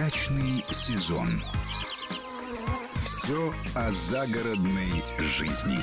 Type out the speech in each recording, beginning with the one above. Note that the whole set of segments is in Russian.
Дачный сезон. Все о загородной жизни.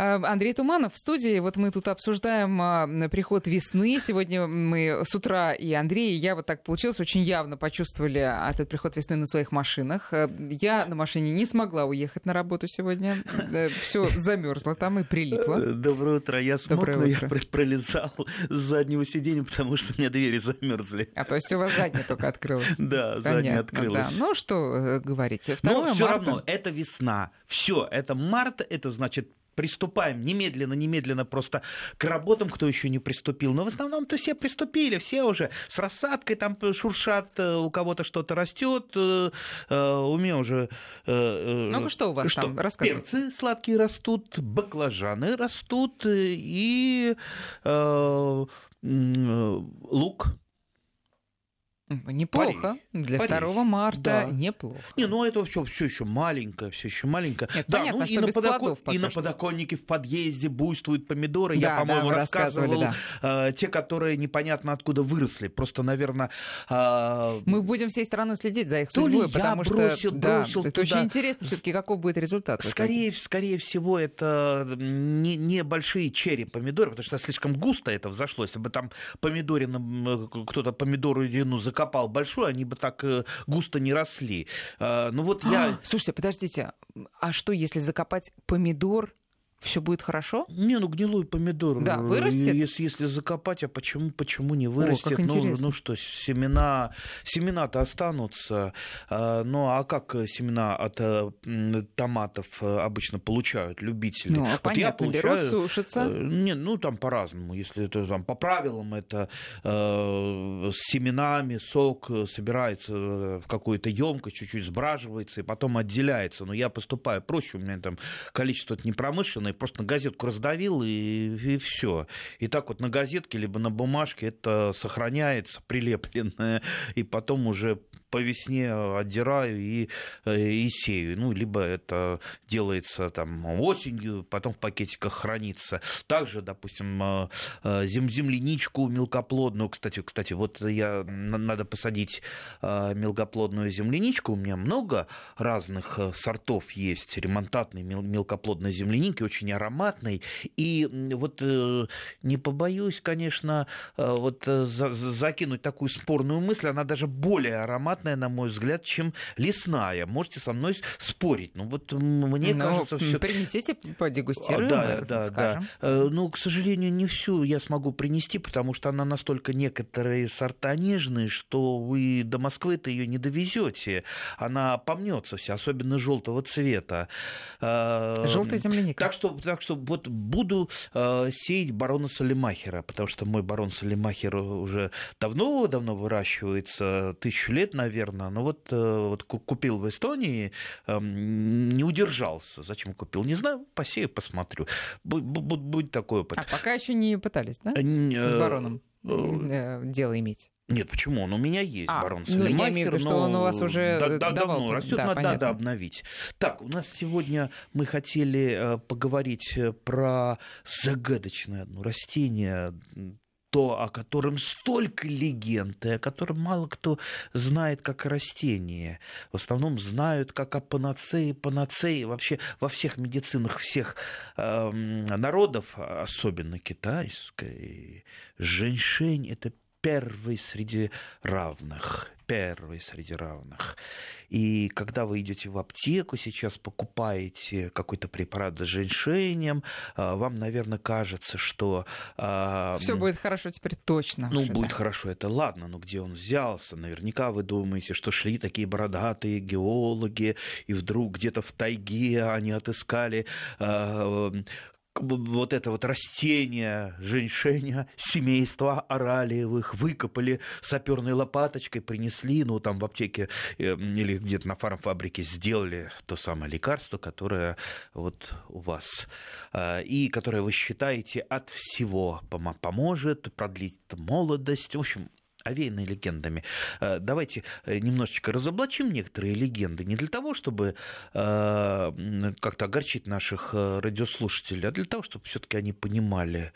А, Андрей Туманов в студии. Вот мы тут обсуждаем а, приход весны. Сегодня мы с утра и Андрей, и я вот так получилось, очень явно почувствовали этот приход весны на своих машинах. Э, я на машине не смогла уехать на работу сегодня. Э, Все замерзло там и прилипло. Э, Доброе утро. Я смог, Доброе но я утро. пролезал с заднего сиденья, потому что у меня двери замерзли. А то есть у вас задняя только открылась. Да, задняя открылась. да. Ну, что э, говорите? 2 Но все равно, это весна. Все, это март, это значит приступаем немедленно, немедленно просто к работам, кто еще не приступил. Но в основном-то все приступили, все уже с рассадкой там шуршат, э, у кого-то что-то растет, э, э, у меня уже... Ну-ка, что у вас там? Рассказывайте. Перцы сладкие растут, баклажаны растут и лук. Неплохо. Пари. Для Пари. 2 марта Да. неплохо. Не, ну это все, все еще маленькое, все еще маленькое. Нет, да, понятно, ну что и на, без подоко- плодов пока и на подоконнике в подъезде буйствуют помидоры. Да, Я, да, по-моему, рассказывали, рассказывал. э, те, которые непонятно откуда выросли. Просто, наверное, э, Мы будем всей страной следить за их То ли судьбой, я потому бросил- что да, бросил это очень туда. интересно все-таки, каков будет результат. Скорее, скорее всего, это не, не большие черри помидоры, потому что слишком густо это взошло. Если бы там помидорином э, кто-то помидорину закопал большую, они бы так э, густо не росли. Э, Ну вот я... А, Слушайте, подождите, а что, если закопать помидор, все будет хорошо? Не, ну гнилой помидор. Да, э, вырастет? Если, если закопать, а почему, почему не вырастет? как ну, интересно. ну что, семена, семена-то останутся. А, Ну а как э, семена от э, томатов э, обычно получают любители? Ну, Вот понятно, я получаю, берут, сушатся. э, Не, ну там по-разному. Если это там по правилам, это э, с семенами сок э, собирается э, в какую-то емкость, чуть-чуть сбраживается и потом отделяется. Но я поступаю проще, у меня там количество непромышленное, просто на газетку раздавил и, все. И так вот на газетке либо на бумажке это сохраняется прилепленное, и потом уже по весне отдираю и, и сею. Ну, либо это делается там осенью, потом в пакетиках хранится. Также, допустим, э, э, зем- земляничку мелкоплодную. Кстати, кстати, вот я на- надо посадить э, мелкоплодную земляничку. У меня много разных сортов есть. Ремонтатной мел- мелкоплодной земляники, очень ароматной. И м, вот э, не побоюсь, конечно, э, вот э, за- за- закинуть такую спорную мысль. Она даже более ароматная, на мой взгляд, чем лесная. Можете со мной спорить. Но вот мне Ну, кажется, все Принесите, подегустируем, да, э, да, скажем. да. Ну, к сожалению, не всю я смогу принести, потому что она настолько некоторые сорта нежные, что вы до Москвы-то ее не довезете. Она помнется вся, особенно желтого цвета. Желтая земляника. Так что, так что вот буду э, сеять барона Салимахера, потому что мой барон Салимахер уже давно-давно выращивается, тысячу лет, наверное. Но вот, э, вот ку- купил в Эстонии, эм, не удержался. Зачем купил? Не знаю, посею, посмотрю. Бу- бу- бу- Будет такой опыт. А пока еще не пытались, да? Э, С э, бароном э, э, дело иметь. Нет, почему? Он у меня есть, А, барон ну, я Салимахер. имею в виду, что он у вас уже, да- э, да- давал, давно растет, да, надо, понятно. надо обновить. Так, у нас сегодня мы хотели э, поговорить э, про загадочное одно растение, то, о котором столько легенд, и о котором мало кто знает как о растении. В основном знают как о панацее, панацее. Вообще во всех медицинах всех эм, народов, особенно китайской, женьшень – это первый среди равных. Первый среди равных. И когда вы идете в аптеку, сейчас покупаете какой-то препарат с женьшенем, а, вам, наверное, кажется, что... а, Все будет хорошо теперь точно. ну, уже, будет да. хорошо, это ладно, но где он взялся? Наверняка вы думаете, что шли такие бородатые геологи, и вдруг где-то в тайге они отыскали а, вот это вот растение женьшеня семейства оралиевых, выкопали саперной лопаточкой, принесли, ну, там в аптеке э, или где-то на фармфабрике сделали то самое лекарство, которое вот у вас, а, и которое вы считаете от всего помо- поможет, продлит молодость, в общем, овеянные легендами. Э, Давайте э, немножечко разоблачим некоторые легенды. Не для того, чтобы э, как-то огорчить наших радиослушателей, а для того, чтобы все-таки они понимали,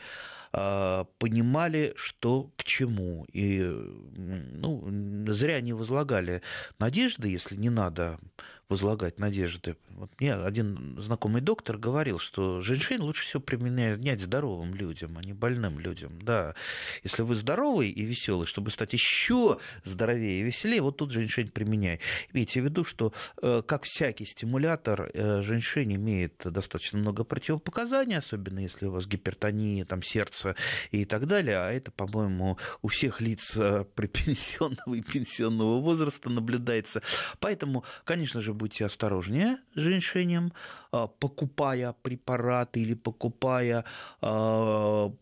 понимали, что к чему. И ну, зря не возлагали надежды, если не надо возлагать надежды. Вот мне один знакомый доктор говорил, что женьшень лучше всего применять здоровым людям, а не больным людям. Да, если вы здоровый и веселый, чтобы стать еще здоровее и веселее, вот тут женьшень применяй. Имейте в виду, что э, как всякий стимулятор, э, женьшень имеет достаточно много противопоказаний, особенно если у вас гипертония, там, сердце и так далее. А это, по-моему, у всех лиц э, предпенсионного и пенсионного возраста наблюдается. Поэтому, конечно же, будьте осторожнее с женьшенем, а, покупая препараты или покупая а,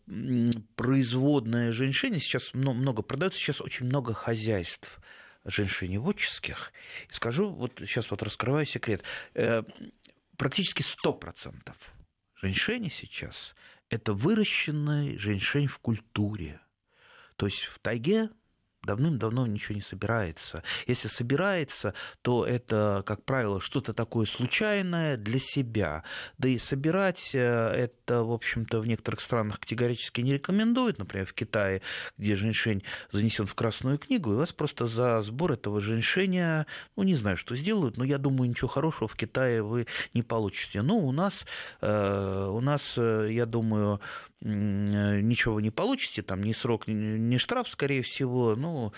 производное женьшень. Сейчас много продается, сейчас очень много хозяйств женьшеневодческих. Скажу, вот сейчас вот раскрываю секрет. Э, практически 100% женьшени сейчас – это выращенный женьшень в культуре. То есть в тайге давным-давно ничего не собирается. Если собирается, то это, как правило, что-то такое случайное для себя. Да и собирать э, это, в общем-то, в некоторых странах категорически не рекомендуют. Например, в Китае, где женьшень занесен в Красную книгу, и вас просто за сбор этого женьшеня, ну, не знаю, что сделают, но я думаю, ничего хорошего в Китае вы не получите. Ну, у нас, э, у нас э, я думаю, ничего вы не получите, там ни срок, ни штраф, скорее всего, ну,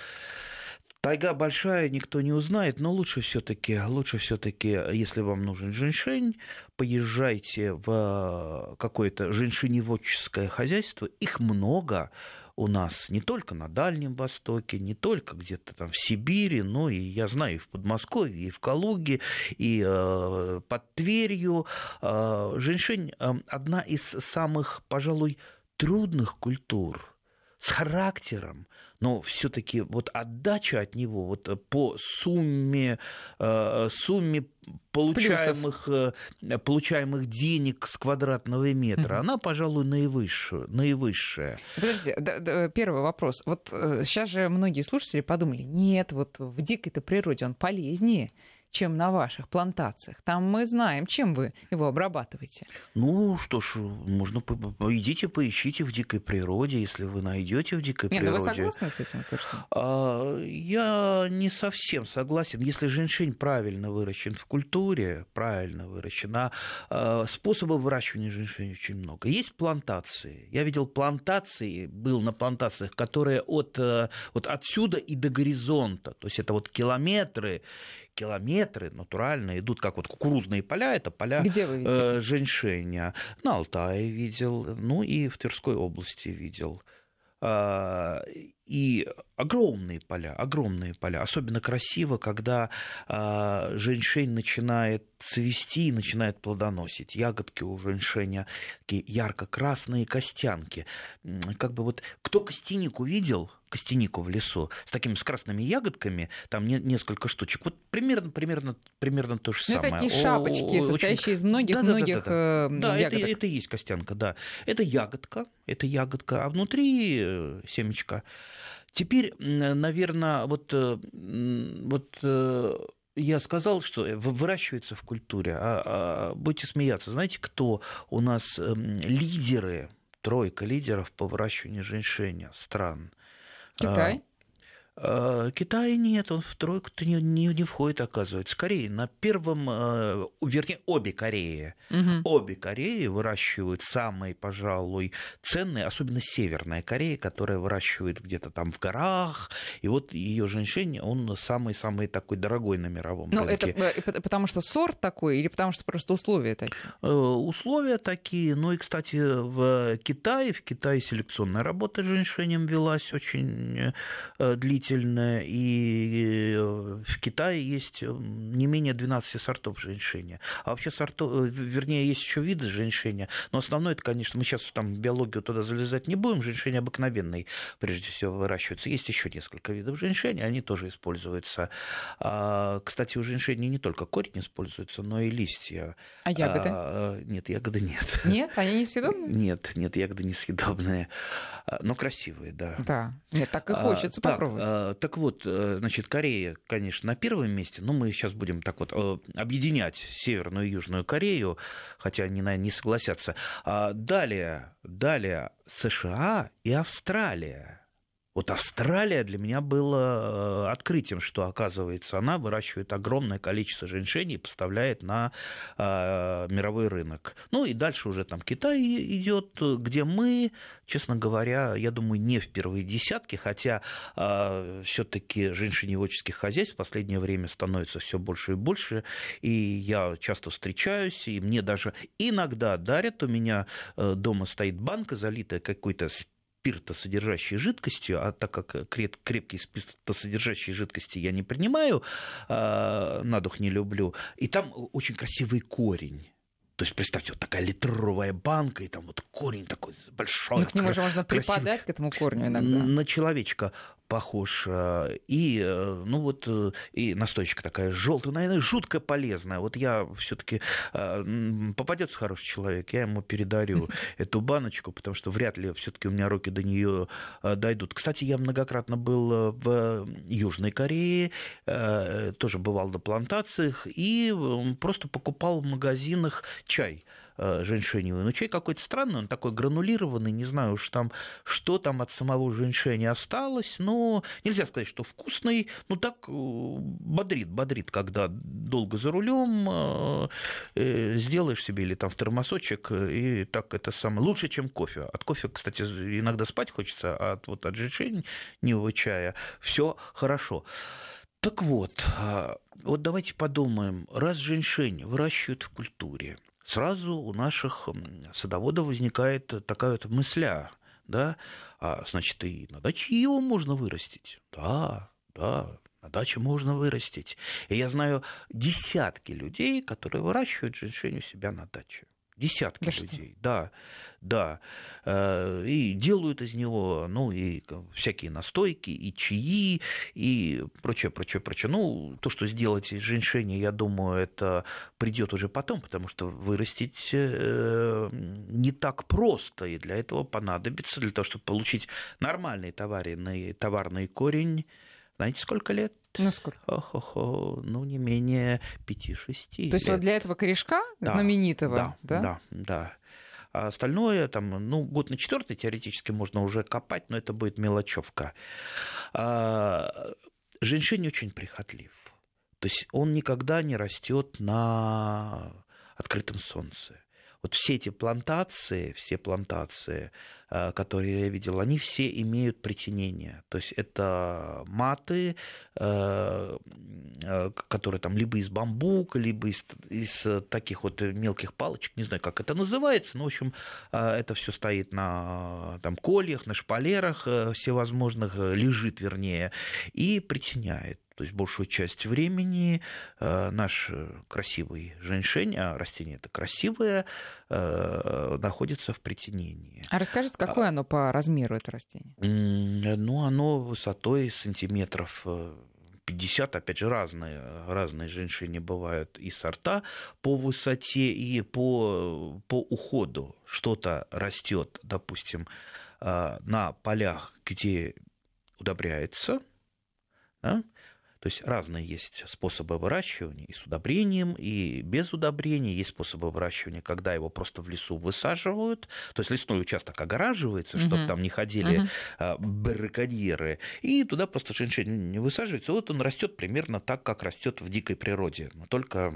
Тайга большая, никто не узнает, но лучше все-таки, лучше все-таки, если вам нужен женьшень, поезжайте в какое-то женьшеневодческое хозяйство, их много, у нас не только на Дальнем Востоке, не только где-то там в Сибири, но и, я знаю, и в Подмосковье, и в Калуге, и э, под Тверью. Э, женьшень э, одна из самых, пожалуй, трудных культур с характером, но все-таки вот отдача от него вот э, по сумме, э, сумме получаемых, Плюсов. Э, получаемых денег с квадратного метра, угу. она, пожалуй, наивысшая. наивысшая. Подожди, да, да, первый вопрос. Вот сейчас же многие слушатели подумали, нет, вот в дикой-то природе он полезнее чем на ваших плантациях. Там мы знаем, чем вы его обрабатываете. Ну что ж, можно идите поищите в дикой природе, если вы найдете в дикой Нет, природе. Ну вы согласны с этим утверждением? А, я не совсем согласен. Если женьшень правильно выращен в культуре, правильно выращен, а, а способов выращивания женьшень очень много. Есть плантации. Я видел плантации, был на плантациях, которые от, э, вот отсюда и до горизонта, то есть это вот километры, километры натурально идут, как вот кукурузные поля, это поля Где вы видели? э, женьшеня. На Алтае видел, ну и в Тверской области видел. А, и огромные поля, огромные поля. Особенно красиво, когда э, женьшень начинает цвести и начинает плодоносить. Ягодки у женьшеня такие ярко-красные костянки. Как бы вот кто костянику видел, костянику в лесу с такими с красными ягодками, там не, несколько штучек. Вот примерно, примерно, примерно то же ну, самое. Это такие шапочки, О, состоящие очень... из многих, да, многих да, да, да, да. да это, это и есть костянка, да. Это ягодка, это ягодка, а внутри э, семечко. Теперь, наверное, вот, э, вот э, я сказал, что выращивается в культуре, а, а будете смеяться. Знаете, кто у нас эм, лидеры, тройка лидеров по выращиванию женьшеня стран? Китай? Э, Китая нет, он в тройку-то не, не, не входит, оказывается. Корея на первом, э, вернее, обе Кореи, угу. обе Кореи выращивают самые, пожалуй, ценные, особенно Северная Корея, которая выращивает где-то там в горах, и вот ее женьшень, он самый-самый такой дорогой на мировом ну, рынке. Это потому что сорт такой или потому что просто условия такие? Э, условия такие, ну и, кстати, в Китае, в Китае селекционная работа с женьшенем велась очень длительно длительная, и э, в Китае есть э, не менее 12 сортов женьшеня. А вообще сортов, э, вернее, есть еще виды женьшеня, но основное это, конечно, мы сейчас там биологию туда залезать не будем, женьшень обыкновенный прежде всего выращивается. Есть еще несколько видов женьшеня, они тоже используются. А, кстати, у женьшеня не только корень используется, но и листья. А ягоды? А, нет, ягоды нет. Нет? Они не съедобные? Нет, нет, ягоды не съедобные, а, но красивые, да. Да, нет, так и хочется а, попробовать. Так, так вот, э, значит, Корея, конечно, на первом месте, но мы сейчас будем так вот э, объединять Северную и Южную Корею, хотя они, наверное, не согласятся. А далее, далее США и Австралия. Вот Австралия для меня была э, открытием, что, оказывается, она выращивает огромное количество женьшеней и поставляет на э, мировой рынок. Ну и дальше уже там Китай идет, где мы, честно говоря, я думаю, не в первые десятки, хотя э, все-таки женьшеневодческих хозяйств в последнее время становится все больше и больше, и я часто встречаюсь, и мне даже иногда дарят, у меня э, дома стоит банка, залитая какой-то спиртосодержащей жидкостью, а так как крепкие спиртосодержащие жидкости я не принимаю, а, на дух не люблю, и там очень красивый корень. То есть, представьте, вот такая литровая банка, и там вот корень такой большой. Ну, к нему же можно красивый, припадать, к этому корню иногда. На человечка похож. Э, и, э, ну вот, э, и настойчика такая желтая, наверное, жутко полезная. Вот я все-таки попадется хороший человек, я ему передарю эту баночку, потому что вряд ли все-таки у меня руки до нее дойдут. Кстати, я многократно был в Южной Корее, тоже бывал на плантациях, и просто покупал в магазинах чай Э, женьшеневый. Но чай какой-то странный, он такой гранулированный, не знаю уж там, что там от самого женьшеня осталось, но нельзя сказать, что вкусный, ну так э, бодрит, бодрит, когда долго за рулем э, сделаешь себе или там в термосочек, и так это самое, лучше, чем кофе. От кофе, кстати, иногда спать хочется, а от, вот от женьшеневого чая все хорошо. Так вот, а, вот давайте подумаем, раз женьшень выращивают в культуре, сразу у наших садоводов возникает такая вот мысля, да, а, значит, и на даче его можно вырастить. Да, да, на даче можно вырастить. И я знаю десятки людей, которые выращивают женьшень у себя на даче. Десятки да людей, что? да, да. Э, и делают из него, ну, и всякие настойки, и чаи, и прочее, прочее, прочее. Ну, то, что сделать из женьшеня, я думаю, это придет уже потом, потому что вырастить э, не так просто, и для этого понадобится, для того, чтобы получить нормальный товарный, товарный корень, знаете, сколько лет? Ну, сколько? Ох-ох, ну, не менее 5-6 То есть вот для этого корешка да, знаменитого, да? Да, да, да. А остальное, там, ну, год на четвертый теоретически можно уже копать, но это будет мелочевка. А, женьшень очень прихотлив. То есть он никогда не растет на открытом солнце. Вот все эти плантации, все плантации, которые я видел, они все имеют притенение. То есть это маты, э, э, которые там либо из бамбука, либо из, из таких вот мелких палочек, не знаю, как это называется, но, в общем, это все стоит на там, кольях, на шпалерах всевозможных, лежит, вернее, и притеняет. То есть большую часть времени э, наш красивый женьшень, а растение это красивое, э, находится в притенении. А расскажите, какое а, оно по размеру, это растение? Ну, оно высотой сантиметров 50, э, опять же, разные, разные женьшени бывают и сорта по высоте, и по, по уходу. Что-то растет, допустим, на полях, где удобряется, да? То есть разные есть способы выращивания и с удобрением, и без удобрения. Есть способы выращивания, когда его просто в лесу высаживают. То есть лесной участок огораживается, чтобы uh-huh. там не ходили uh-huh. баррикадьеры. И туда просто женьшень не высаживается. Вот он растет примерно так, как растет в дикой природе. Но только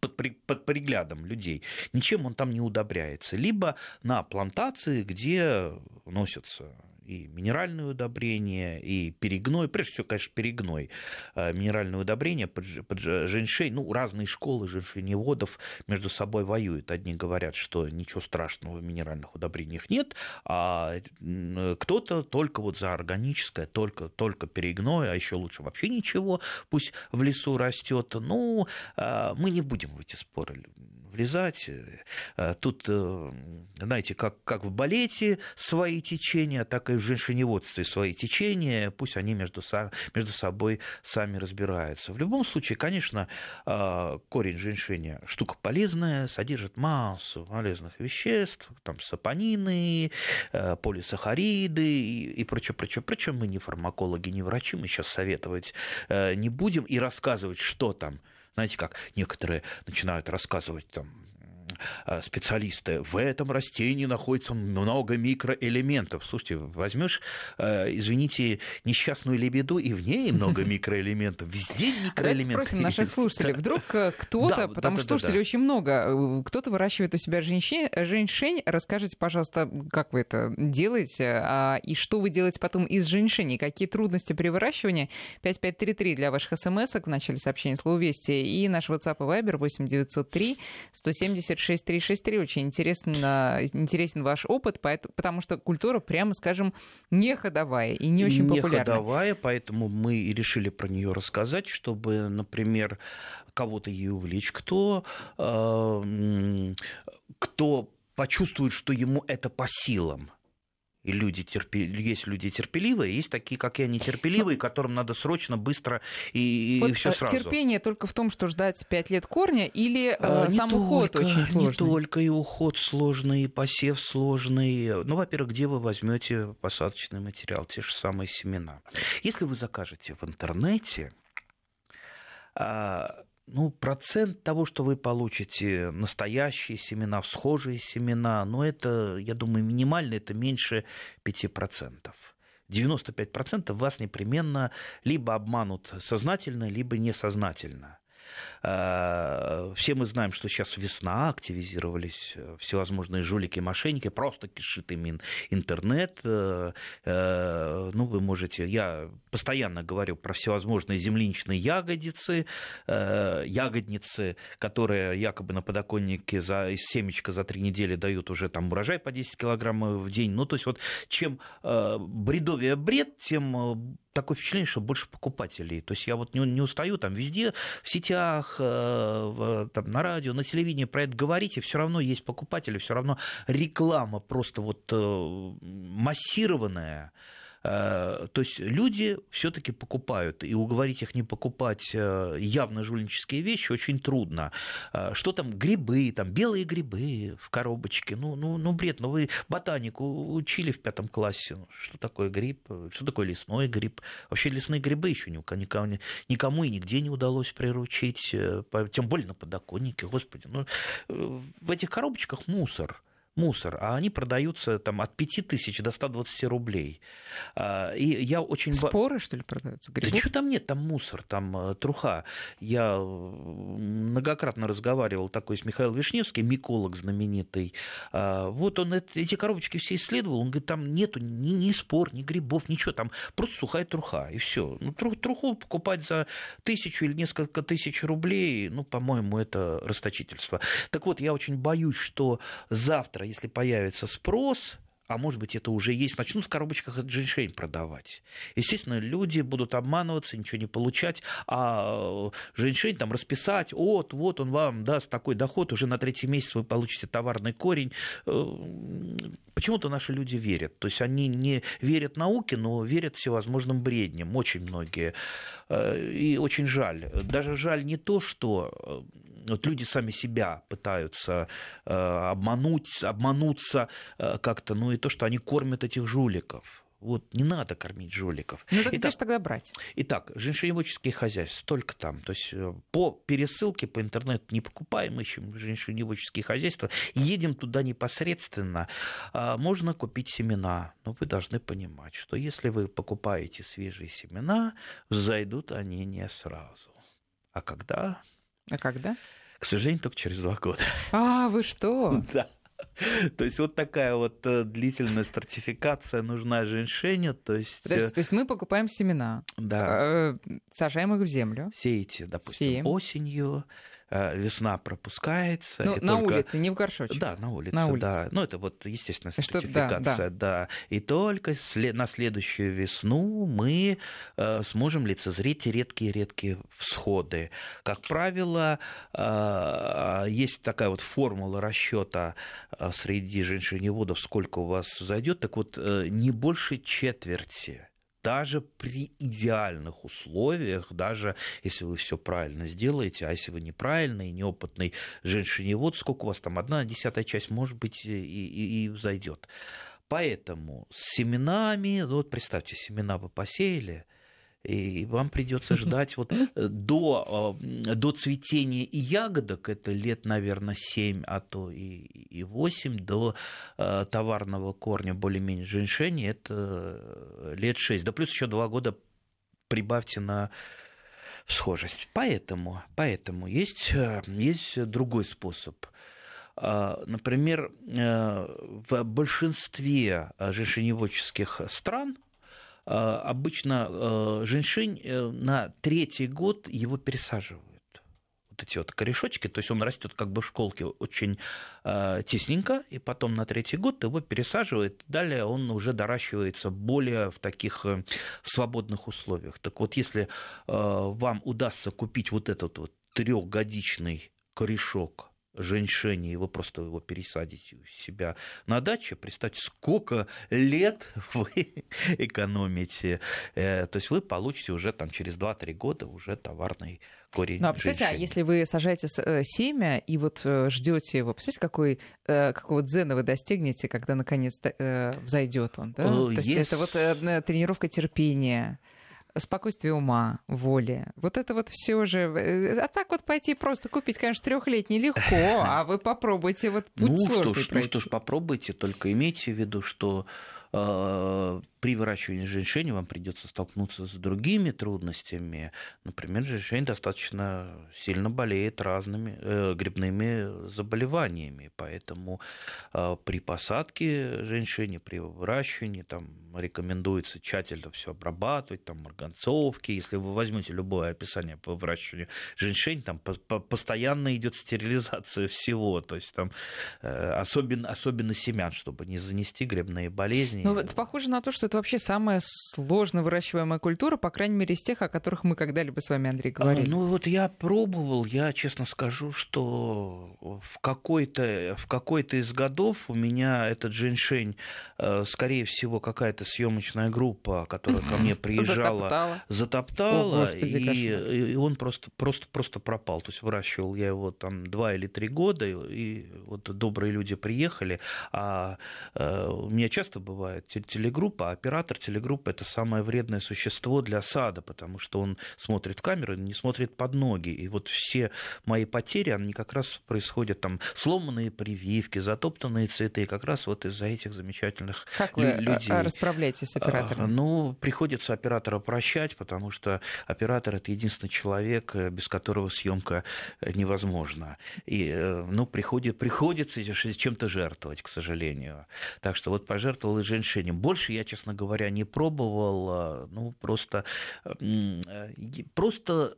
под, при, под приглядом людей, ничем он там не удобряется. Либо на плантации, где носятся и минеральные удобрения, и перегной, прежде всего, конечно, перегной, а, минеральные удобрения под, под женьшень, ну, разные школы женьшеневодов между собой воюют. Одни говорят, что ничего страшного в минеральных удобрениях нет, а кто-то только вот за органическое, только, только перегной, а еще лучше вообще ничего, пусть в лесу растет. Ну, а, мы не будем в эти споры влезать. Э, тут, э, знаете, как, как в балете свои течения, так и в женщиневодстве свои течения, пусть они между, между собой сами разбираются. В любом случае, конечно, э, корень женьшеня штука полезная, содержит массу полезных веществ, там сапонины, полисахариды и прочее, прочее, прочее. Мы не фармакологи, не врачи, мы сейчас советовать не будем и рассказывать, что там знаете, как некоторые начинают рассказывать там специалисты, в этом растении находится много микроэлементов. Слушайте, возьмешь, извините, несчастную лебеду, и в ней много микроэлементов. Везде микроэлементы. Давайте спросим наших слушателей. Вдруг кто-то, да, потому что слушателей очень много, кто-то выращивает у себя женьшень. Расскажите, пожалуйста, как вы это делаете, а, и что вы делаете потом из женьшени, какие трудности при выращивании. 5533 для ваших смс в начале сообщения слово «Вести» и наш WhatsApp и Viber 8903 176 363. Очень интересно, интересен ваш опыт, потому что культура, прямо скажем, не ходовая и не очень популярная. Не ходовая, поэтому мы и решили про нее рассказать, чтобы, например, кого-то ей увлечь, кто, э, кто почувствует, что ему это по силам. И люди терпи... есть люди терпеливые, есть такие, как я, нетерпеливые, которым надо срочно, быстро и, вот и все сразу. Терпение только в том, что ждать пять лет корня, или а, сам только, уход очень сложный? Не только и уход сложный, и посев сложный. Ну, во-первых, где вы возьмете посадочный материал, те же самые семена. Если вы закажете в интернете, а, ну, процент того, что вы получите настоящие семена, схожие семена, ну, это, я думаю, минимально, это меньше 5%. 95% вас непременно либо обманут сознательно, либо несознательно. Э, все мы знаем, что сейчас весна, активизировались э, всевозможные жулики, мошенники, просто кишит им интернет. Э, ну, вы можете... Я постоянно говорю про всевозможные земляничные ягодицы, ягодницы, которые якобы на подоконнике за, из семечка за три недели дают уже там урожай по 10 килограммов в день. Ну, то есть вот чем бредовее бред, тем такое впечатление, что больше покупателей. То есть я вот не, не устаю там везде, в сетях, э, там, на радио, на телевидении про это говорить, и все равно есть покупатели, все равно реклама просто вот э, массированная. Э, то есть люди все-таки покупают, и уговорить их не покупать э, явно жульнические вещи очень трудно. Э, что там, грибы, там белые грибы в коробочке, ну, ну, ну бред, ну вы ботанику учили в пятом классе, ну, что такое гриб, что такое лесной гриб. Вообще лесные грибы еще никому, никому и нигде не удалось приручить, тем более на подоконнике, господи. Ну, в этих коробочках мусор мусор, а они продаются там от 5 тысяч до 120 рублей. А, и я очень... Споры, что ли, продаются? Грибов? Да что там нет, там мусор, там э, труха. Я многократно разговаривал такой с Михаилом Вишневским, миколог знаменитый. А, вот он эти коробочки все исследовал, он говорит, там нету ни, ни спор, ни грибов, ничего, там просто сухая труха, и все. Ну, труху покупать за тысячу или несколько тысяч рублей, ну, по-моему, это расточительство. Так вот, я очень боюсь, что завтра если появится спрос, а может быть, это уже есть, начнут в коробочках от женьшень продавать. Естественно, люди будут обманываться, ничего не получать, а женьшень там расписать, вот, вот он вам даст такой доход, уже на третий месяц вы получите товарный корень. Э, почему-то наши люди верят. То есть они не верят науке, но верят всевозможным бредням, очень многие. Э, и очень жаль. Даже жаль не то, что э, вот люди сами себя пытаются э, обмануть, обмануться э, как-то, ну и то, что они кормят этих жуликов. Вот не надо кормить жуликов. Ну так где же тогда брать? Итак, женьшеневодческие хозяйства только там. То есть э, по пересылке по интернету не покупаем, ищем женьшеневодческие хозяйства, едем туда непосредственно. А, можно купить семена, но вы должны понимать, что если вы покупаете свежие семена, зайдут они не сразу. А когда? А когда? К сожалению, только через два года. А, вы что? Да. То есть вот такая вот э, длительная стратификация нужна женьшеню. То есть, Подожди, то есть мы покупаем семена, да. Э, сажаем их в землю. Сеете, допустим, Сеем. осенью, Э, весна пропускается. Ну, на только... улице, не в горшочке. Да, на улице, на улице. да. Ну, это вот естественная сертификация, да, да. да. И только на следующую весну мы э, сможем лицезреть редкие-редкие всходы. Как правило, э, есть такая вот формула расчета среди женщиневодов, сколько у вас зайдет, так вот, не больше четверти даже при идеальных условиях, даже если вы все правильно сделаете, а если вы неправильный, неопытный женщиневод, сколько у вас там, одна десятая часть, может быть, и, и, и взойдет. Поэтому с семенами, ну вот представьте, семена вы посеяли, И вам придется ждать вот э, до, а, до цветения и ягодок, это лет, наверное, 7, а то и 8, до э, товарного корня более-менее женьшени, это лет 6. Да плюс еще 2 года прибавьте на схожесть. Поэтому, поэтому есть, э, есть другой способ. А, например, в большинстве женщиневодческих стран Э, обычно э, женьшень э, на третий год его пересаживают вот эти вот корешочки, то есть он растет как бы в школке очень э, тесненько, и потом на третий год его пересаживает, далее он уже доращивается более в таких э, свободных условиях. Так вот, если вам удастся купить вот этот вот трехгодичный корешок женьшени, его просто его пересадите у себя на даче, представьте, сколько лет вы экономите. Э, то есть вы получите уже там через 2-3 года уже товарный корень. Ну, а представьте, а если вы сажаете э, семя и вот э, ждете его, представьте, какой, какого дзена вы достигнете, когда наконец-то взойдет он, да? То есть это вот тренировка терпения спокойствие ума, воли. Вот это вот все же. Э, а так вот пойти просто купить, конечно, трехлетний легко, а вы попробуйте вот путь ну, сложный что ж, пройти. Ну что ж, попробуйте, только имейте в виду, что э, при выращивании женьшени вам придется столкнуться с другими трудностями. Например, женьшень достаточно сильно болеет разными э, грибными заболеваниями, поэтому э, при посадке женьшени, при выращивании там рекомендуется тщательно все обрабатывать, там марганцовки. Если вы возьмете любое описание по выращиванию женьшень, там по постоянно идет стерилизация всего, то есть там э, особенно, особенно семян, чтобы не занести грибные болезни. Ну, это похоже на то, что это это вообще самая сложно выращиваемая культура, по крайней мере, из тех, о которых мы когда-либо с вами, Андрей, говорили. А, ну вот я пробовал, я честно скажу, что в какой-то в какой-то из годов у меня этот женьшень, э, скорее всего, какая-то съемочная группа, которая ко мне приезжала, затоптала, затоптала О, Господи, и, и он просто, просто, просто пропал. То есть выращивал я его там два или три года, и вот добрые люди приехали, а э, у меня часто бывает телегруппа, а оператор телегруппы это самое вредное существо для сада, потому что он смотрит в камеру, не смотрит под ноги. И вот все мои потери, они как раз происходят там сломанные прививки, затоптанные цветы, как раз вот из-за этих замечательных как вы людей. расправляетесь с оператором? Ну, приходится оператора прощать, потому что оператор это единственный человек, без которого съемка невозможна. И, э, ну, приходит, приходится чем-то жертвовать, к сожалению. Так что вот пожертвовал и женщине. Больше я, честно говоря, не пробовал. А, ну, просто, э, просто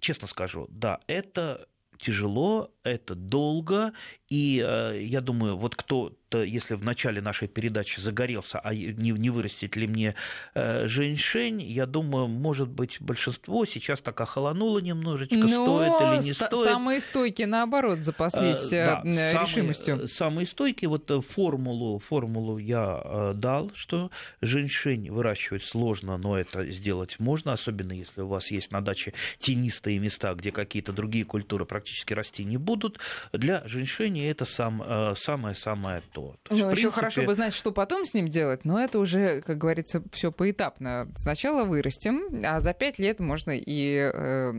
честно скажу, да, это тяжело, это долго, и э, я думаю, вот кто-то, если в начале нашей передачи загорелся, а не, не вырастет ли мне э, женьшень, я думаю, может быть, большинство сейчас так охолонуло немножечко, Но стоит или не ст- стоит. Самые стойкие, наоборот, запаслись э, да, решимостью. Самые, самые стойкие, вот э, формулу, формулу я э, дал, что женьшень выращивать сложно, но это сделать можно, особенно если у вас есть на даче тенистые места, где какие-то другие культуры практически расти не будут. Для женьшени растение это сам, э, самое-самое то. то есть, ну, принципе... еще хорошо бы знать, что потом с ним делать, но это уже, как говорится, все поэтапно. Сначала вырастим, а за пять лет можно и э,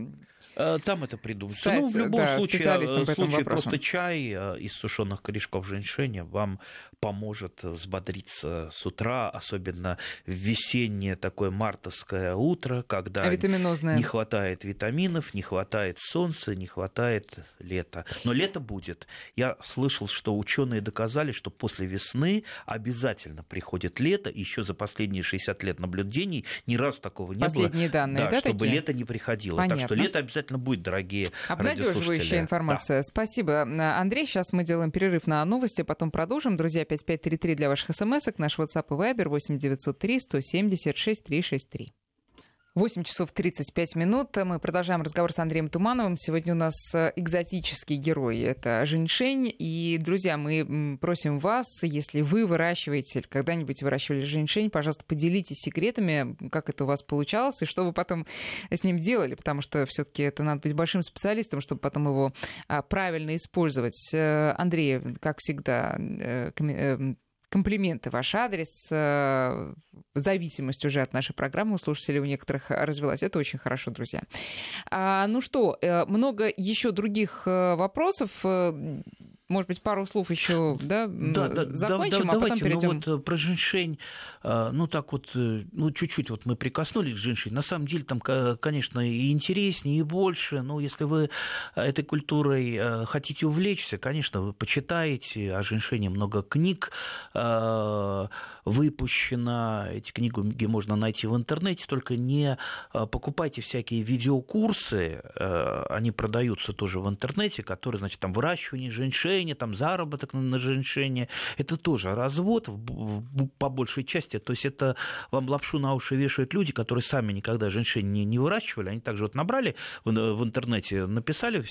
Э, там это придумается. Стать, ну, в любом да, случае, э, случае просто чай из сушеных корешков женьшеня вам поможет взбодриться с утра, особенно в весеннее такое мартовское утро, когда а не хватает витаминов, не хватает солнца, не хватает лета. Но лето будет. Я слышал, что ученые доказали, что после весны обязательно приходит лето. Еще за последние 60 лет наблюдений ни разу такого не Последние было. Последние данные, да, да чтобы такие? лето не приходило. Понятно. Так что лето обязательно будет, дорогие Обнадеживающая информация. Да. Спасибо, Андрей. Сейчас мы делаем перерыв на новости, потом продолжим. Друзья, 5533 для ваших смс-ок. Наш WhatsApp и Viber 8903 176 363. 8 часов 35 минут. Мы продолжаем разговор с Андреем Тумановым. Сегодня у нас э, экзотический герой. Это женьшень. И, друзья, мы просим вас, если вы выращиваете когда-нибудь выращивали женьшень, пожалуйста, поделитесь секретами, как это у вас получалось, и что вы потом с ним делали, потому что все таки это надо быть большим специалистом, чтобы потом его а, правильно использовать. Э, Андрей, как всегда, э, комплименты ваш адрес. Э, зависимость уже от нашей программы у слушателей у некоторых развелась. Это очень хорошо, друзья. А, ну что, э, много еще других э, вопросов может быть, пару слов еще, да, да, да закончим, да, а давайте, потом перейдем. Ну вот про женьшень, ну так вот, ну чуть-чуть вот мы прикоснулись к женьшень. На самом деле там, конечно, и интереснее, и больше. Но если вы этой культурой хотите увлечься, конечно, вы почитаете о женьшене много книг, Э, выпущена. Эти книги можно найти в интернете, только не э, покупайте всякие видеокурсы, э, они продаются тоже в интернете, которые, значит, там выращивание женьшеня, там заработок на женьшене. Это тоже развод по большей части. То есть это вам лапшу на уши вешают люди, которые сами никогда женьшень не, не выращивали. Они также вот набрали в, в интернете, написали,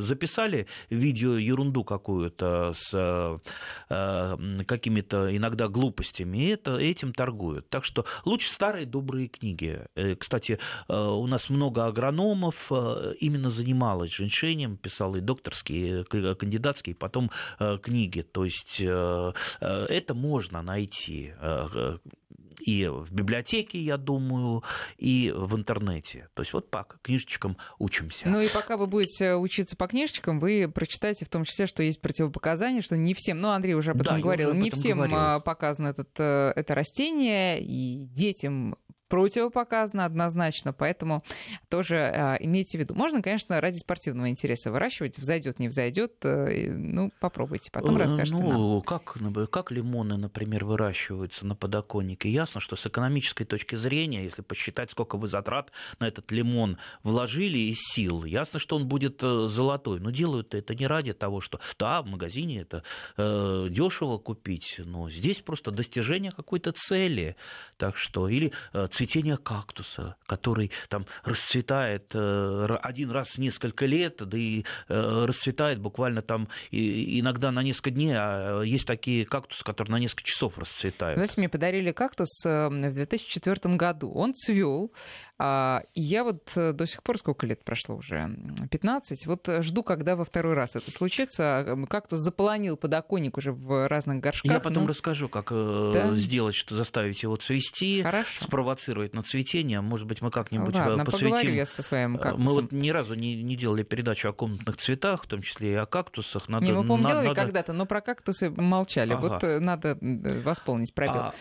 записали видео ерунду какую-то с какими-то иногда глупостями, и это, этим торгуют. Так что лучше старые добрые книги. Э, кстати, э, у нас много агрономов э, именно занималось женьшенем, писал и докторские, и кандидатские, потом книги. То есть это можно найти и в библиотеке, я думаю, и в интернете. То есть вот по книжечкам учимся. Ну и пока вы будете учиться по книжечкам, вы прочитаете в том числе, что есть противопоказания, что не всем, ну Андрей уже об этом да, говорил, не всем говорил. А, показано этот, э, это растение, и детям противопоказано однозначно, поэтому тоже э, имейте в виду. Можно, конечно, ради спортивного интереса выращивать, взойдет, не взойдет, э, ну, попробуйте, потом э, расскажете ну, нам. Как, как лимоны, например, выращиваются на подоконнике? Ясно, что с экономической точки зрения, если посчитать, сколько вы затрат на этот лимон вложили из сил, ясно, что он будет э, золотой. Но делают это не ради того, что да, в магазине это э, дешево купить, но здесь просто достижение какой-то цели. Так что, или э, цветение кактуса, который там расцветает э, один раз в несколько лет, да и э, расцветает буквально там иногда на несколько дней, а есть такие кактусы, которые на несколько часов расцветают. Знаете, мне подарили кактус э, в 2004 году. Он цвел, а, и я вот до сих пор, сколько лет прошло уже, 15, вот жду, когда во второй раз это случится. Кактус заполонил подоконник уже в разных горшках. Я потом ну... расскажу, как да? сделать, что заставить его цвести, Хорошо. спровоцировать провоцирует на цветение. Может быть, мы как-нибудь Ладно, посвятим... я со своим кактусом. Мы вот ни разу не, не делали передачу о комнатных цветах, в том числе и о кактусах. Надо, не, мы, делали надо... когда-то, но про кактусы молчали. Ага. Вот э, надо восполнить пробел. А а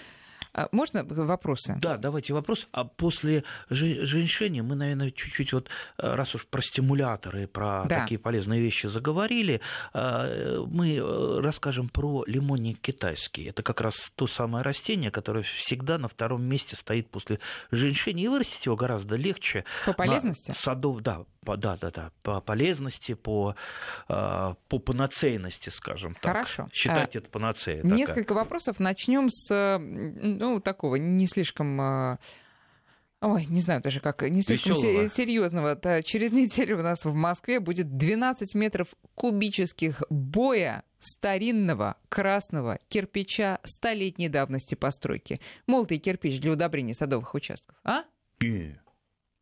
можно вопросы? Да, давайте вопрос. А после женьшения мы, наверное, чуть-чуть вот, э, раз уж про стимуляторы, про да. такие полезные вещи заговорили, э, мы э, расскажем про лимонник китайский. Это как раз то самое растение, которое всегда на втором месте стоит после женьшения, и вырастить его гораздо легче. По полезности? Садов, да, по, да, да, да, по полезности, по, по панацейности, скажем так. Хорошо. Считать а, это панацея. Несколько такая. вопросов. Начнем с ну, такого не слишком а, Ой, не знаю даже как, не слишком Веселого. серьезного. Через неделю у нас в Москве будет 12 метров кубических боя старинного красного кирпича столетней давности постройки. Молотый кирпич для удобрения садовых участков. А? И...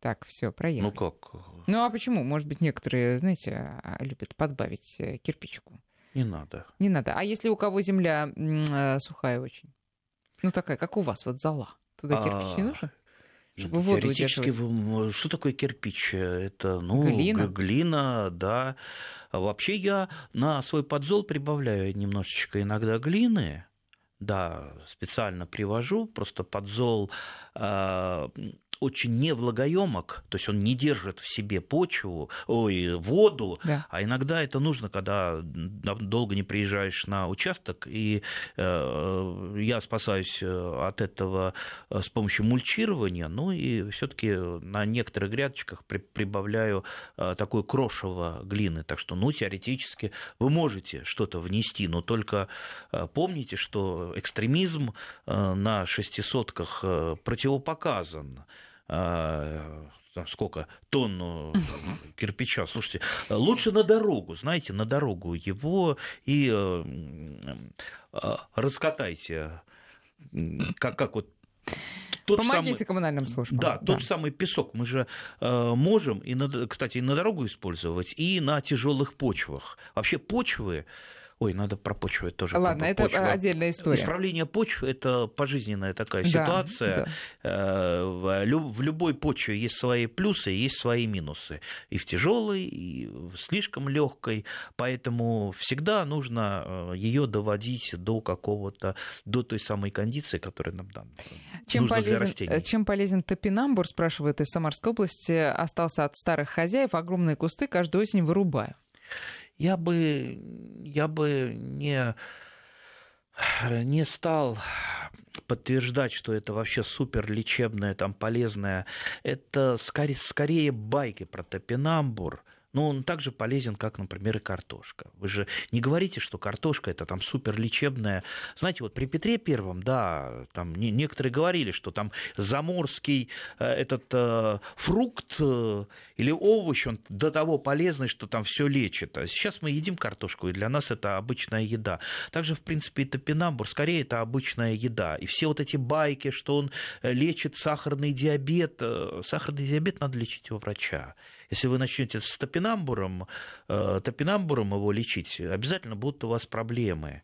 Так, все, проехали. Ну как? Ну а почему? Может быть, некоторые, знаете, а, любят подбавить э, кирпичку. Не надо. Не надо. А если у кого земля э, сухая очень? Ну, такая, как у вас, вот зала. Туда кирпич не нужен? Чтобы воду Теоретически, удерживать. что такое кирпич? Это, ну, глина. глина, да. А вообще я на свой подзол прибавляю немножечко иногда глины, да, специально привожу, просто подзол э, очень невлагоемок, то есть он не держит в себе почву, ой, воду, да. а иногда это нужно, когда долго не приезжаешь на участок, и э, я спасаюсь э, от этого э, с помощью мульчирования, ну и все-таки на некоторых грядочках при, прибавляю э, такое крошево глины, так что, ну, теоретически вы можете что-то внести, но только э, помните, что экстремизм на шестисотках противопоказан. А, сколько, тонну кирпича. Слушайте, лучше на дорогу, знаете, на дорогу его и э, раскатайте. Как, как вот тот Помогите самый, коммунальным службам. Да, да, тот же самый песок мы же э, можем, и на, кстати, и на дорогу использовать, и на тяжелых почвах. Вообще почвы Ой, надо про почву тоже. Ладно, это почва. отдельная история. Исправление почв – это пожизненная такая Да, ситуация. да. Э, В лю- в любой почве есть свои плюсы, есть свои минусы. И в тяжелой, и в слишком легкой. Поэтому всегда нужно ее доводить до какого-то, до той самой кондиции, которая нам там Чем нужна для полезен, растений. э, чем полезен топинамбур, спрашивает из Самарской области, остался от старых хозяев, огромные кусты каждую осень вырубаю. Я бы, я бы не, не стал подтверждать, что это вообще супер лечебное, там, полезное. Это скорее, скорее байки про топинамбур. Но он также полезен, как, например, и картошка. Вы же не говорите, что картошка это там супер лечебная. Знаете, вот при Петре Первом, да, там не- некоторые говорили, что там заморский э, этот э, фрукт э, или овощ, он до того полезный, что там все лечит. А сейчас мы едим картошку, и для нас это обычная еда. Также, в принципе, и топинамбур, скорее, это обычная еда. И все вот эти байки, что он э, лечит сахарный диабет. э, Сахарный диабет надо лечить у врача. Если вы начнете с топинамбуром, э, топинамбуром его лечить, обязательно будут у вас проблемы.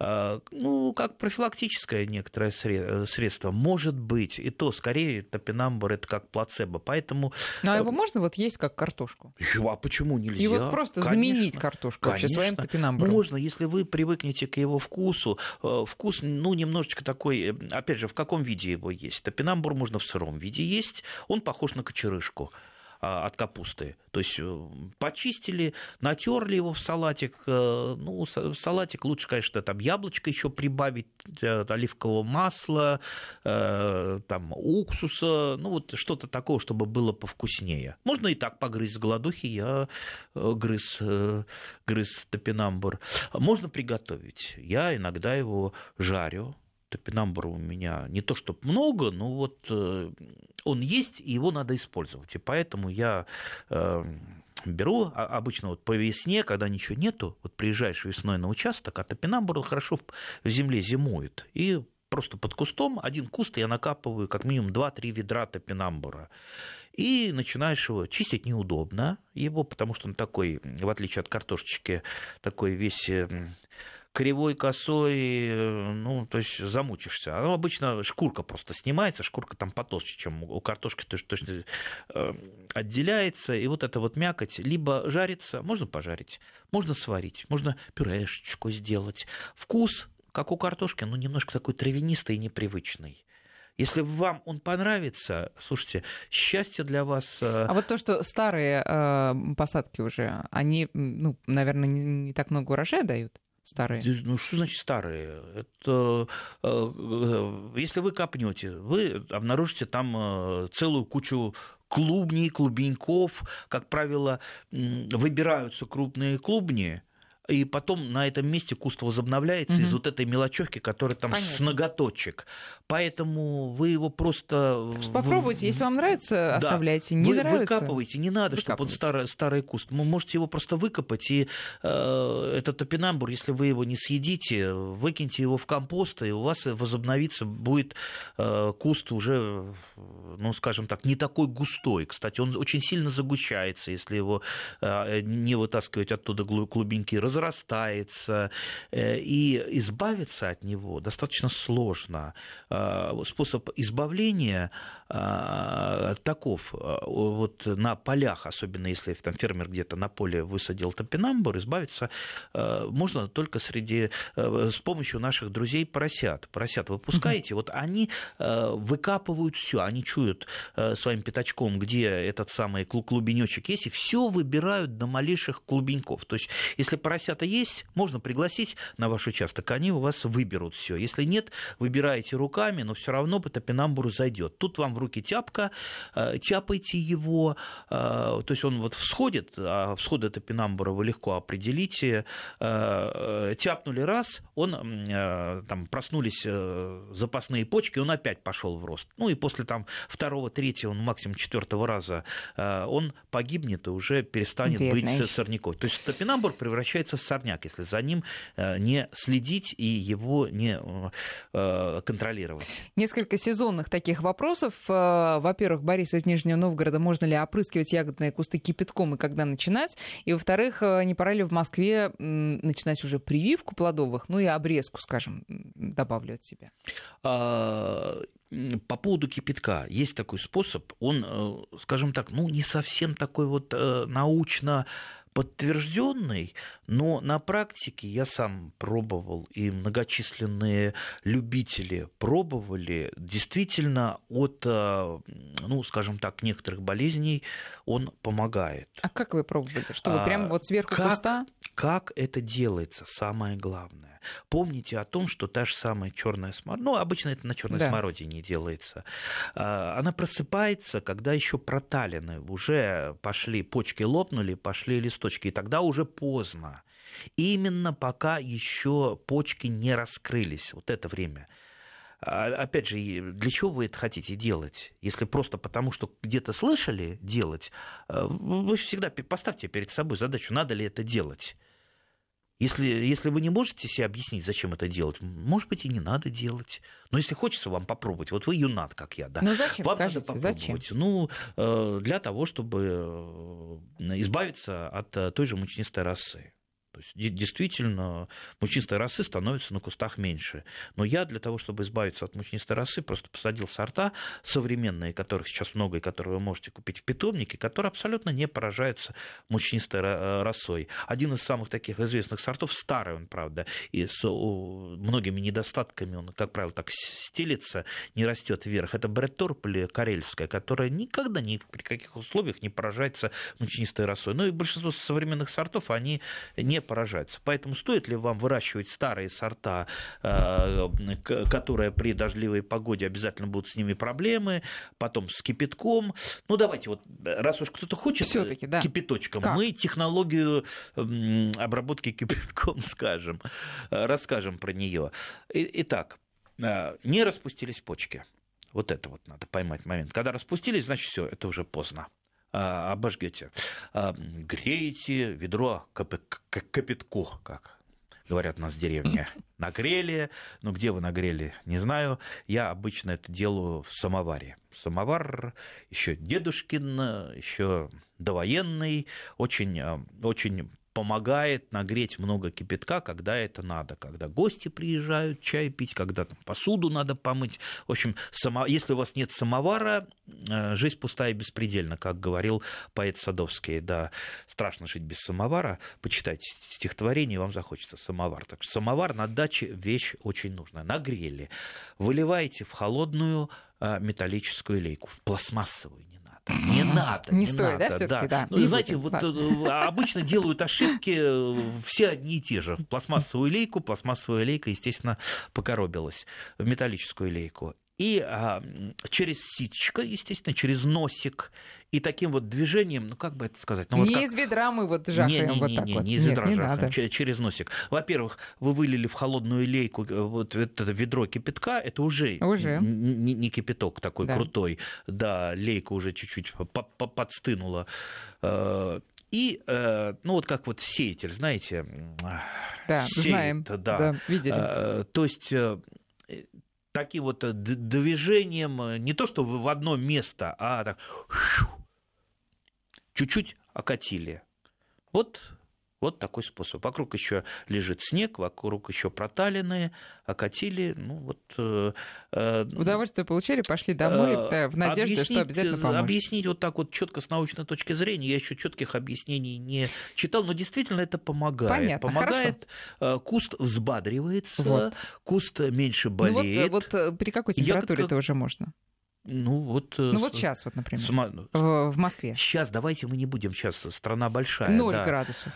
Э, Ну, как профилактическое некоторое э, средство, может быть, и то скорее топинамбур это как плацебо. Поэтому Ну, а его можно вот есть как картошку? а почему нельзя? И вот просто Конечно. заменить картошку вообще своим Конечно. топинамбуром. Можно, если вы привыкнете к его вкусу. Вкус, ну, немножечко такой, опять же, в каком виде его есть? Топинамбур можно в сыром виде есть, он похож на кочерышку от капусты. То есть э, почистили, натерли его в салатик. э, Ну, в салатик лучше, конечно, там яблочко еще прибавить, э, оливкового масла, там уксуса, ну вот что-то такого, чтобы было повкуснее. Можно и так погрызть с голодухи, я грыз, грыз топинамбур. Можно приготовить. Я иногда его жарю. Топинамбура у меня не то чтобы много, но вот э, он есть, и его надо использовать. И поэтому я э, беру а- обычно вот по весне, когда ничего нету, вот приезжаешь весной на участок, а топинамбур хорошо в в земле зимует. И просто под кустом, один куст я накапываю как минимум 2-3 ведра топинамбура. И начинаешь его чистить неудобно его, потому что он такой, в отличие от картошечки, такой весь э, кривой, косой, э, ну, то есть замучишься. А обычно шкурка просто снимается, шкурка там потолще, чем у картошки, то есть точно э, отделяется, и вот эта вот мякоть либо жарится, можно пожарить, можно сварить, можно пюрешечку сделать. Вкус, как у картошки, но немножко такой травянистый и непривычный. Если вам он понравится, слушайте, счастье для вас. э, А вот то, что старые э, посадки уже, они, ну, наверное, не, не так много урожая дают? Старые. Ну, что значит старые? Это, э, э, если вы копнете, вы обнаружите там э, целую кучу клубней, клубеньков. Как правило, выбираются крупные клубни, и потом на этом месте куст возобновляется Мгм. из вот этой мелочевки, которая там с Понятно. ноготочек. Поэтому вы его просто... Попробуйте, если вам нравится, Да. оставляйте. Не вы нравится. выкапывайте, не надо, чтобы он выкапывайте. старый, старый куст. Вы можете его просто выкопать, и э, этот топинамбур, если вы его не съедите, выкиньте его в компост, и у вас возобновится, будет э, куст уже, ну, скажем так, не такой густой. Кстати, он очень сильно загущается, если его э, не вытаскивать оттуда клубеньки, разрастается, э, и избавиться от него достаточно сложно. Э, Способ избавления э, таков. Э, Вот на полях, особенно если там фермер где-то на поле высадил топинамбур, избавиться можно только среди, с помощью наших друзей поросят. Поросят выпускаете, вот они выкапывают все, они чуют своим пятачком, где этот самый клу- клубенечек есть, и все выбирают до малейших клубеньков. То есть, если поросята есть, можно пригласить на ваш участок, они у вас выберут все. Если нет, выбираете руками, но все равно по топинамбуру зайдет. Тут вам в руки тяпка, э, тяпайте его, э, то есть он вот всходит, а всходы топинамбура вы легко определите. Э, Тяпнули раз, он там проснулись запасные почки, он опять пошел в рост. Ну и после там второго, третьего, ну, максимум четвертого раза он погибнет и уже перестанет Бедный. быть сорняком. То есть топинамбур превращается превращается в сорняк, если за ним не следить и его не контролировать. Несколько сезонных таких вопросов. Во-первых, Борис из Нижнего Новгорода, можно ли опрыскивать ягодные кусты кипятком и когда начинать? И, во-вторых, не пора ли в Москве начинать уже прививку плодовых, ну и обрезку, скажем, добавлю от себя? А, по поводу кипятка есть такой способ, он, э, скажем так, ну не совсем такой вот э, научно подтвержденный, но на практике я сам пробовал, и многочисленные любители пробовали, действительно от, э, ну, скажем так, некоторых болезней он помогает. А как вы пробовали? Что вы прямо вот сверху как, куста? Как это делается, самое главное. Помните о том, что та же самая черная смородина, ну, обычно это на черной да. смородине делается, а, она просыпается, когда еще проталины, уже пошли, почки лопнули, пошли листочки, и тогда уже поздно. Именно пока еще почки не раскрылись, вот это время. А, опять же, для чего вы это хотите делать? Если просто потому, что где-то слышали делать, а, вы всегда поставьте перед собой задачу, надо ли это делать. Если, если вы не можете себе объяснить, зачем это делать, может быть, и не надо делать. Но если хочется вам попробовать, вот вы юнат, как я, да. Ну зачем, вам скажите, надо зачем? Ну, э, для того, чтобы э, избавиться от э, той же мучнистой расы. Есть действительно мучнистой росы становится на кустах меньше. Но я для того, чтобы избавиться от мучнистой росы, просто посадил сорта современные, которых сейчас много и которые вы можете купить в питомнике, которые абсолютно не поражаются мучнистой э, росой. Один из самых таких известных сортов, старый он, правда, и с многими недостатками, он, как правило, так стелится, не растет вверх. Это Бретторп или Карельская, которая никогда ни при каких условиях не поражается мучнистой росой. Ну и большинство современных сортов, они не поражаются. Поэтому стоит ли вам выращивать старые сорта, э, которые при дождливой погоде обязательно будут с ними проблемы, потом с кипятком. Ну, давайте вот, раз уж кто-то хочет да. кипяточком, как? мы технологию обработки кипятком скажем, э, расскажем про нее. Итак, э, не распустились почки. Вот это вот надо поймать момент. Когда распустились, значит, все, это уже поздно. А, обожгете. А, греете ведро кипятку, как говорят у нас в деревне, нагрели. Ну, где вы нагрели, не знаю. Я обычно это делаю в самоваре. Самовар еще дедушкин, еще довоенный, очень, а, очень помогает нагреть много кипятка, когда это надо, когда гости приезжают чай пить, когда там посуду надо помыть. В общем, само... если у вас нет самовара, э, жизнь пустая и беспредельна, как говорил поэт Садовский. Да, страшно жить без самовара. Почитайте стихотворение, вам захочется самовар. Так что самовар на даче вещь очень нужная. Нагрели. Выливаете в холодную э, металлическую лейку, в пластмассовую, не надо. Не, не стоит, надо, да, все-таки, да. да. Ну, знаете, вот да. Э, обычно делают ошибки э, все одни и те же. Пластмассовую лейку, пластмассовая лейка, естественно, покоробилась в металлическую лейку. И а, через ситечко, естественно, через носик и таким вот движением, ну как бы это сказать? Ну, вот не как... из ведра мы вот жахаем не, не, вот так не, вот. Не из ведра Нет, жахаем, надо. через носик. Во-первых, вы вылили в холодную лейку э, вот это ведро кипятка, это уже, уже. Не, не кипяток такой да. крутой, да, лейка уже чуть-чуть подстынула. Э, и, э, ну, вот как вот сеятель, знаете, да, сеет, знаем, да, да, видели. То есть таким вот движением, не то что в одно место, а так чуть-чуть окатили. Вот вот такой способ. Вокруг еще лежит снег, вокруг еще проталины, окатили. Ну, вот, э, э Удовольствие получили, пошли домой э, в надежде, что обязательно поможет. Объяснить вот так вот четко с научной точки зрения, я еще четких объяснений не читал, но действительно это помогает. Понятно, помогает, хорошо. Э, куст взбадривается, вот. куст меньше болеет. Ну, вот, вот при какой температуре это уже можно? Ну вот, ну, вот сейчас, вот, например, сама... в, в Москве. Сейчас, давайте мы не будем, сейчас страна большая. Ноль да. градусов.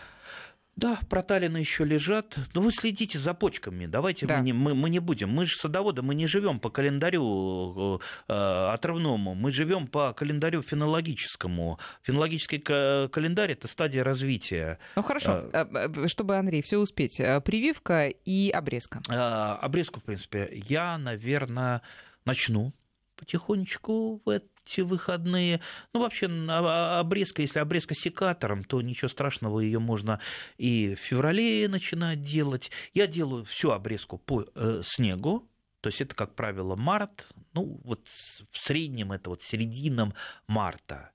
Да, проталины еще лежат. Но вы следите за почками. Давайте да. мы, не, мы, мы не будем. Мы же садоводы, мы не живем по календарю э, отрывному. Мы живем по календарю фенологическому. Фенологический календарь это стадия развития. Ну хорошо, а, э, чтобы, Андрей, все успеть. Э, прививка и обрезка. Э, обрезку, в принципе, я, наверное, начну потихонечку в эти выходные. Ну, вообще, а, обрезка, если обрезка секатором, то ничего страшного, ее можно и в феврале начинать делать. Я делаю всю обрезку по э, снегу, то есть это, как правило, март, ну вот в среднем это вот серединам марта.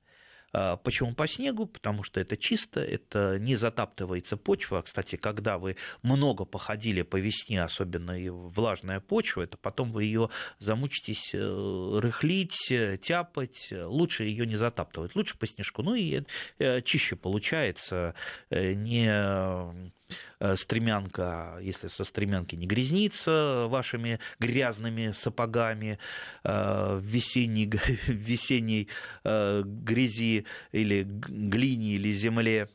А, почему по снегу? Потому что это чисто, это не затаптывается почва. Кстати, когда вы много походили по весне, особенно и влажная почва, это потом вы ее замучитесь э, рыхлить, э, тяпать. Лучше ее не затаптывать, лучше по снежку. Ну и э, чище получается, не стремянка, если со стремянки не грязнится вашими грязными сапогами э, в весенней, в весенней э, грязи или глине или земле.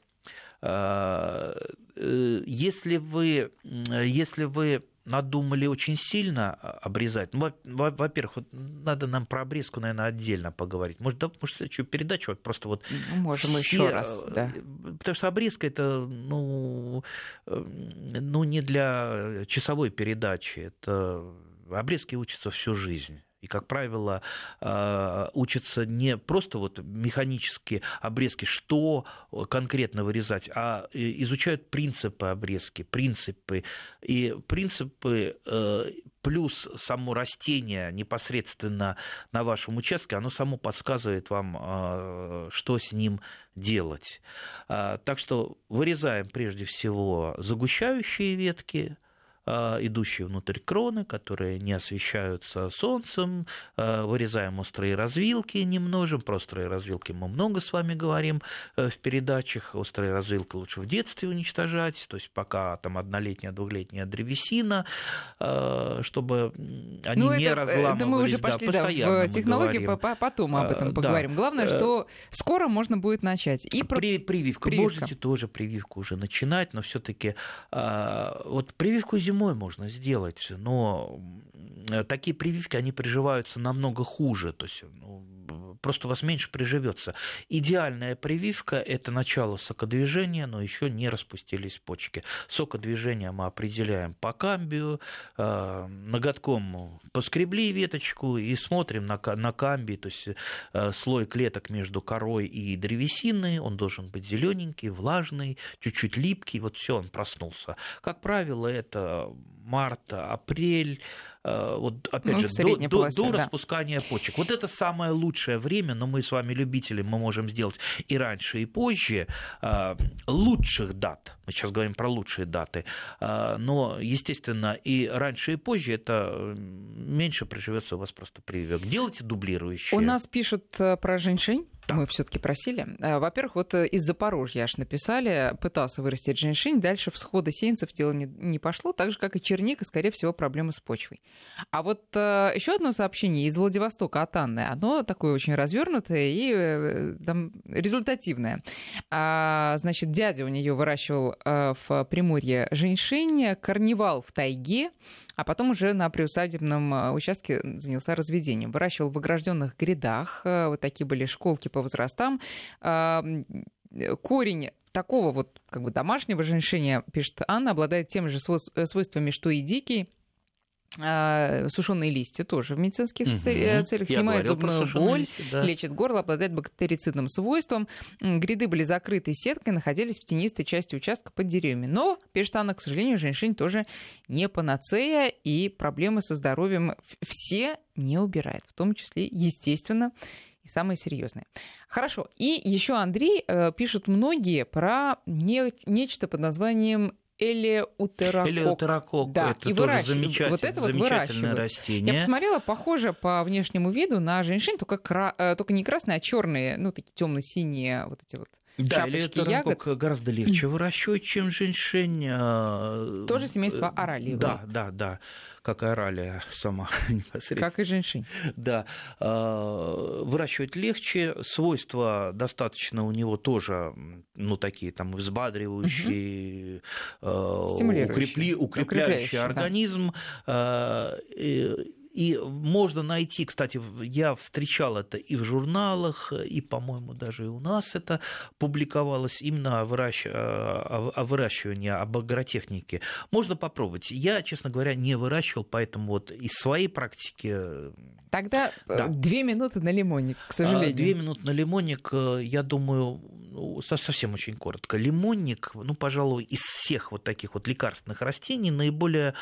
Если вы, если вы надумали очень сильно обрезать. Ну, во-первых, вот надо нам про обрезку, наверное, отдельно поговорить. Может, да, может, следующую передачу вот просто вот... Ну, можем все... еще раз, да. Потому что обрезка это, ну, ну, не для часовой передачи. Это обрезки учатся всю жизнь и, как правило, а, учатся не просто вот механические обрезки, что конкретно вырезать, а изучают принципы обрезки, принципы. И принципы э, плюс само растение непосредственно на вашем участке, оно само подсказывает вам, а, что с ним делать. А, так что вырезаем прежде всего загущающие ветки, идущие внутрь кроны, которые не освещаются солнцем, а, вырезаем острые развилки, не множим, про острые развилки мы много с вами говорим э, в передачах, острые развилки лучше в детстве уничтожать, то есть пока там однолетняя, двухлетняя древесина, а, чтобы они ну, не это, разламывались. Это мы уже пошли да, в технологии, потом об этом поговорим. Да. Главное, что скоро можно будет начать. И При, прививка. прививка. Можете тоже прививку уже начинать, но все-таки вот прививку зимой зимой можно сделать, но такие прививки, они приживаются намного хуже, то есть ну, просто у вас меньше приживется. Идеальная прививка – это начало сокодвижения, но еще не распустились почки. Сокодвижение мы определяем по камбию, э, ноготком поскребли веточку и смотрим на, на камбий, то есть э, слой клеток между корой и древесиной, он должен быть зелененький, влажный, чуть-чуть липкий, вот все, он проснулся. Как правило, это март, апрель, Э, вот опять ну, же, до, полосе, до, до да. распускания почек. Вот это самое лучшее время, но мы с вами любители, мы можем сделать и раньше, и позже. Э, лучших дат, мы сейчас говорим про лучшие даты, э, но, естественно, и раньше, и позже это меньше приживется у вас просто прививок. Делайте дублирующие. У нас пишут про женьшень. Мы все-таки просили. Э, во-первых, вот э, из Запорожья аж написали, пытался вырастить женьшень, дальше всхода сеянцев дело не, не пошло, так же, как и черника, скорее всего, проблемы с почвой. А вот э, еще одно сообщение из Владивостока от Анны, оно такое очень развернутое и там, результативное. А, значит, дядя у нее выращивал в Приморье женьшень, карнивал в тайге, а потом уже на приусадебном э, участке занялся разведением. Выращивал в огражденных грядах, э, вот такие были школки по возрастам. А, корень такого вот как бы домашнего женьшеня, пишет Анна, обладает теми же э, свойствами, что и дикий, а, сушеные листья тоже в медицинских угу. целях снимает зубную боль, листья, да. лечит горло, обладает бактерицидным свойством. Гряды были закрыты сеткой, находились в тенистой части участка под деревьями. Но, пишет Анна, к сожалению, женщин тоже не панацея, и проблемы со здоровьем все не убирает, в том числе, естественно, и самые серьезные. Хорошо. И еще Андрей э, пишут многие про не, нечто под названием элеутерокок. Элеутерокок, да, это и тоже выращ... замечательное, вот это вот замечательное растение. Я посмотрела, похоже по внешнему виду на женщин, только, кра... Э, только не красные, а черные, ну, такие темно-синие вот эти вот да, ягод. гораздо легче выращивать, чем женьшень. А, тоже семейство оралиевые. Да, да, да как и оралия сама непосредственно. Как и женщин. Да. А, выращивать легче, свойства достаточно у него тоже, ну, такие там взбадривающие, угу. укрепли, укрепляющие организм. Да. И можно найти, кстати, я встречал это и в журналах, и, по-моему, даже и у нас это публиковалось, именно о, выращ... о выращивании, об агротехнике. Можно попробовать. Я, честно говоря, не выращивал, поэтому вот из своей практики... Тогда да. две минуты на лимонник, к сожалению. Две минуты на лимонник, я думаю, ну, совсем очень коротко. Лимонник, ну, пожалуй, из всех вот таких вот лекарственных растений наиболее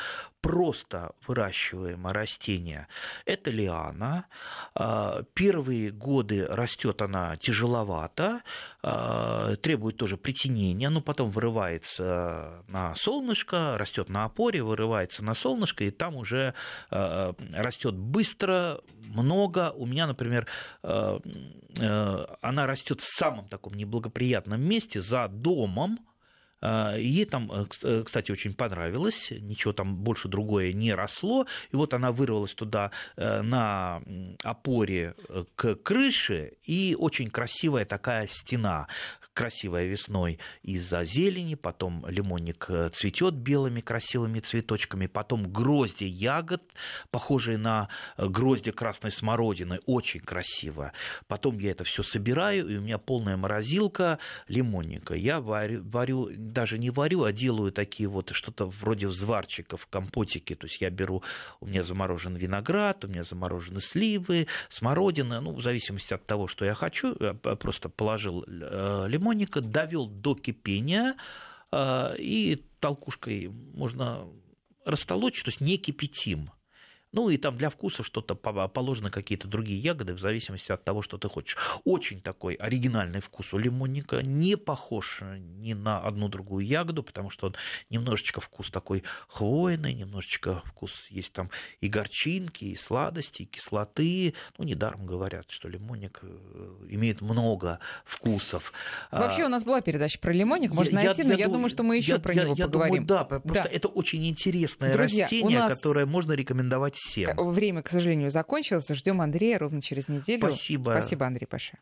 просто выращиваемое растение – это лиана. А, первые годы растет она тяжеловато, а, требует тоже притенения, но потом вырывается на солнышко, растет на опоре, вырывается на солнышко, и там уже а, растет быстро, много. У меня, например, она растет в самом таком неблагоприятном месте за домом, ей там, э, э, кстати, очень понравилось, ничего там больше другое не росло. И вот она вырвалась туда э, на опоре к крыше, и очень красивая такая стена красивая весной из-за зелени, потом лимонник цветет белыми красивыми цветочками, потом грозди ягод, похожие на грозди красной смородины, очень красиво. Потом я это все собираю, и у меня полная морозилка лимонника. Я варю, варю даже не варю, а делаю такие вот что-то вроде взварчиков, компотики. То есть я беру, у меня заморожен виноград, у меня заморожены сливы, смородина, ну, в зависимости от того, что я хочу, я просто положил э, лимонника, довел до кипения, э, и толкушкой можно растолочь, то есть не кипятим. Ну и там для вкуса что-то положено, какие-то другие ягоды, в зависимости от того, что ты хочешь. Очень такой оригинальный вкус у лимонника, не похож ни на одну другую ягоду, потому что он немножечко вкус такой хвойный, немножечко вкус есть там и горчинки, и сладости, и кислоты. Ну, недаром говорят, что лимонник э, имеет много вкусов. Вообще у нас была передача про лимонник, можно я, найти, я, но я, я думаю, что мы еще про я, него я поговорим. Думаю, да, просто да. это очень интересное Друзья, растение, нас... которое можно рекомендовать всем. Время, к сожалению, закончилось. Ждем Андрея ровно через неделю. Спасибо. Спасибо, Андрей Паша.